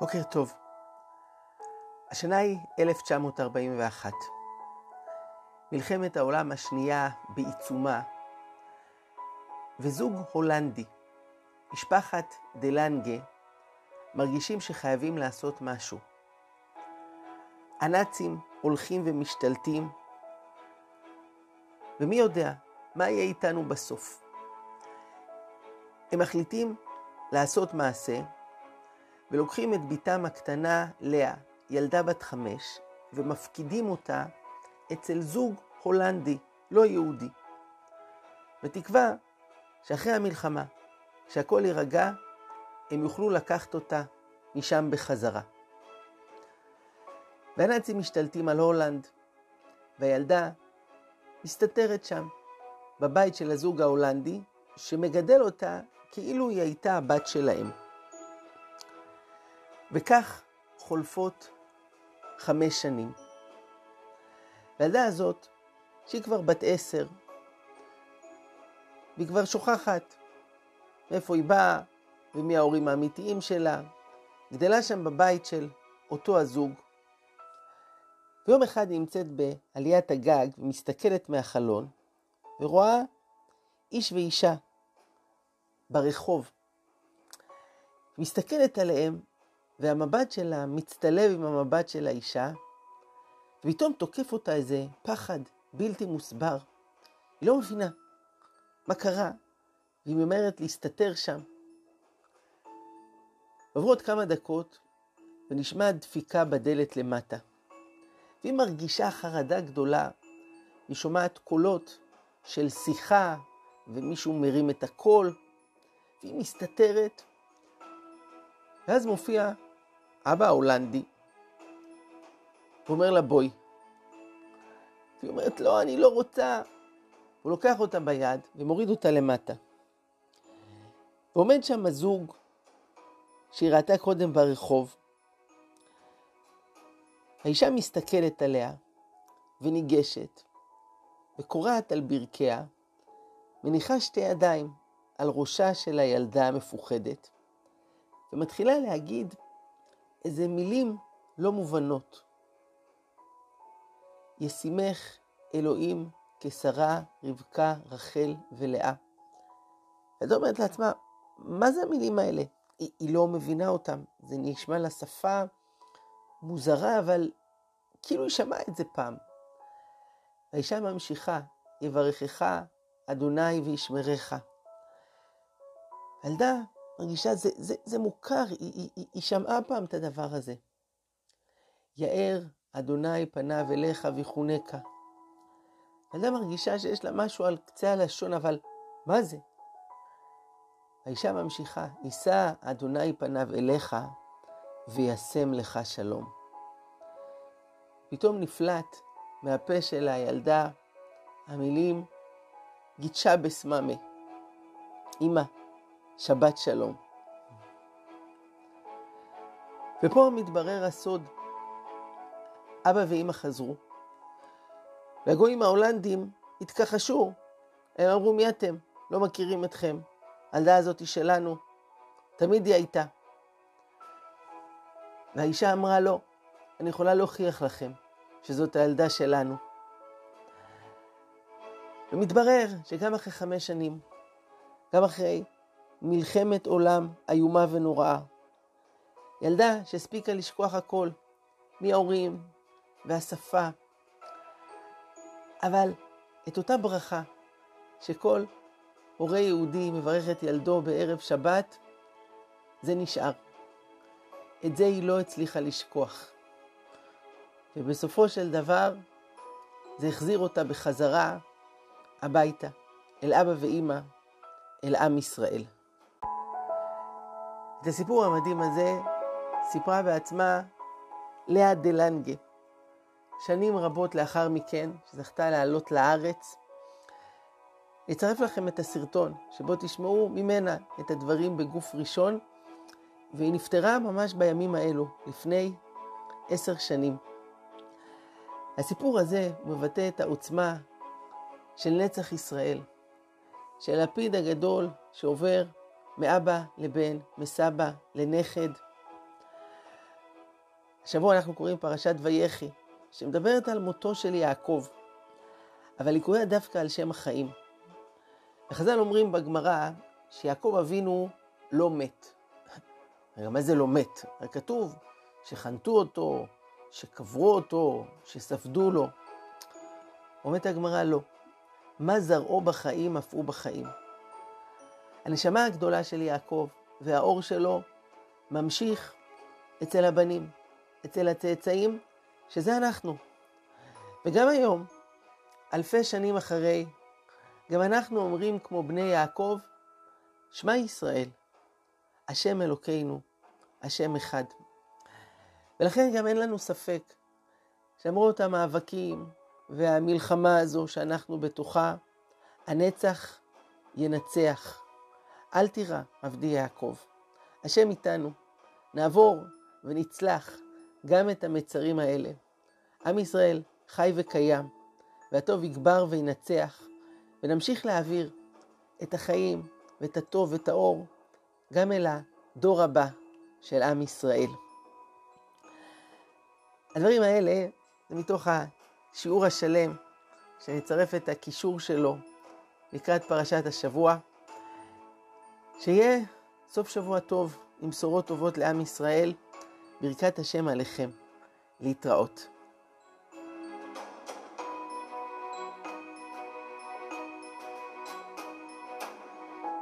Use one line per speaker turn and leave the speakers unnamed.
בוקר טוב. השנה היא 1941. מלחמת העולם השנייה בעיצומה, וזוג הולנדי, משפחת דלנגה, מרגישים שחייבים לעשות משהו. הנאצים הולכים ומשתלטים, ומי יודע מה יהיה איתנו בסוף. הם מחליטים לעשות מעשה, ולוקחים את בתם הקטנה, לאה, ילדה בת חמש, ומפקידים אותה אצל זוג הולנדי, לא יהודי. בתקווה שאחרי המלחמה, כשהכול יירגע, הם יוכלו לקחת אותה משם בחזרה. והנאצים משתלטים על הולנד, והילדה מסתתרת שם, בבית של הזוג ההולנדי, שמגדל אותה כאילו היא הייתה הבת שלהם. וכך חולפות חמש שנים. והילדה הזאת, שהיא כבר בת עשר, והיא כבר שוכחת מאיפה היא באה ומי ההורים האמיתיים שלה, גדלה שם בבית של אותו הזוג. ויום אחד היא נמצאת בעליית הגג ומסתכלת מהחלון, ורואה איש ואישה ברחוב. מסתכלת עליהם והמבט שלה מצטלב עם המבט של האישה, ופתאום תוקף אותה איזה פחד בלתי מוסבר. היא לא מבינה מה קרה, והיא ממהרת להסתתר שם. עוד כמה דקות, ונשמעת דפיקה בדלת למטה. והיא מרגישה חרדה גדולה, היא שומעת קולות של שיחה, ומישהו מרים את הקול, והיא מסתתרת, ואז מופיע אבא ההולנדי, ואומר לה בואי. היא אומרת לא, אני לא רוצה. הוא לוקח אותה ביד ומוריד אותה למטה. ועומד שם הזוג שהיא ראתה קודם ברחוב. האישה מסתכלת עליה וניגשת וקורעת על ברכיה, מניחה שתי ידיים על ראשה של הילדה המפוחדת, ומתחילה להגיד איזה מילים לא מובנות. ישימך אלוהים כשרה, רבקה, רחל ולאה. ואת אומרת לעצמה, מה זה המילים האלה? היא, היא לא מבינה אותם. זה נשמע לה שפה מוזרה, אבל כאילו היא שמעה את זה פעם. האישה ממשיכה, יברכך אדוני וישמרך. הילדה מרגישה, זה, זה, זה מוכר, היא, היא, היא, היא שמעה פעם את הדבר הזה. יאר אדוני פניו אליך ויחונקה. הילדה מרגישה שיש לה משהו על קצה הלשון, אבל מה זה? האישה ממשיכה, יישא אדוני פניו אליך וישם לך שלום. פתאום נפלט מהפה של הילדה המילים גידשה בסממה. אמא, שבת שלום. ופה מתברר הסוד. אבא ואימא חזרו, והגויים ההולנדים התכחשו. הם אמרו, מי אתם? לא מכירים אתכם. הילדה הזאת היא שלנו, תמיד היא הייתה. והאישה אמרה, לא, אני יכולה להוכיח לכם שזאת הילדה שלנו. ומתברר שגם אחרי חמש שנים, גם אחרי מלחמת עולם איומה ונוראה. ילדה שהספיקה לשכוח הכל, מההורים והשפה. אבל את אותה ברכה שכל הורה יהודי מברך את ילדו בערב שבת, זה נשאר. את זה היא לא הצליחה לשכוח. ובסופו של דבר זה החזיר אותה בחזרה הביתה, אל אבא ואימא, אל עם ישראל. את הסיפור המדהים הזה סיפרה בעצמה לאה דלנגה. שנים רבות לאחר מכן, שזכתה לעלות לארץ, אצרף לכם את הסרטון, שבו תשמעו ממנה את הדברים בגוף ראשון, והיא נפטרה ממש בימים האלו, לפני עשר שנים. הסיפור הזה מבטא את העוצמה של נצח ישראל, של הלפיד הגדול שעובר מאבא לבן, מסבא לנכד. השבוע אנחנו קוראים פרשת ויחי, שמדברת על מותו של יעקב, אבל היא קוראת דווקא על שם החיים. וחז"ל אומרים בגמרא שיעקב אבינו לא מת. רגע, מה זה לא מת? רק כתוב שחנתו אותו, שקברו אותו, שספדו לו. אומרת הגמרא לא. מה זרעו בחיים אף הוא בחיים. הנשמה הגדולה של יעקב והאור שלו ממשיך אצל הבנים, אצל הצאצאים, שזה אנחנו. וגם היום, אלפי שנים אחרי, גם אנחנו אומרים כמו בני יעקב, שמע ישראל, השם אלוקינו, השם אחד. ולכן גם אין לנו ספק שלמרות המאבקים והמלחמה הזו שאנחנו בתוכה, הנצח ינצח. אל תירא, עבדי יעקב. השם איתנו. נעבור ונצלח גם את המצרים האלה. עם ישראל חי וקיים, והטוב יגבר וינצח, ונמשיך להעביר את החיים ואת הטוב ואת האור גם אל הדור הבא של עם ישראל. הדברים האלה זה מתוך השיעור השלם, שנצרף את הקישור שלו לקראת פרשת השבוע. שיהיה סוף שבוע טוב עם בשורות טובות לעם ישראל. ברכת השם עליכם. להתראות.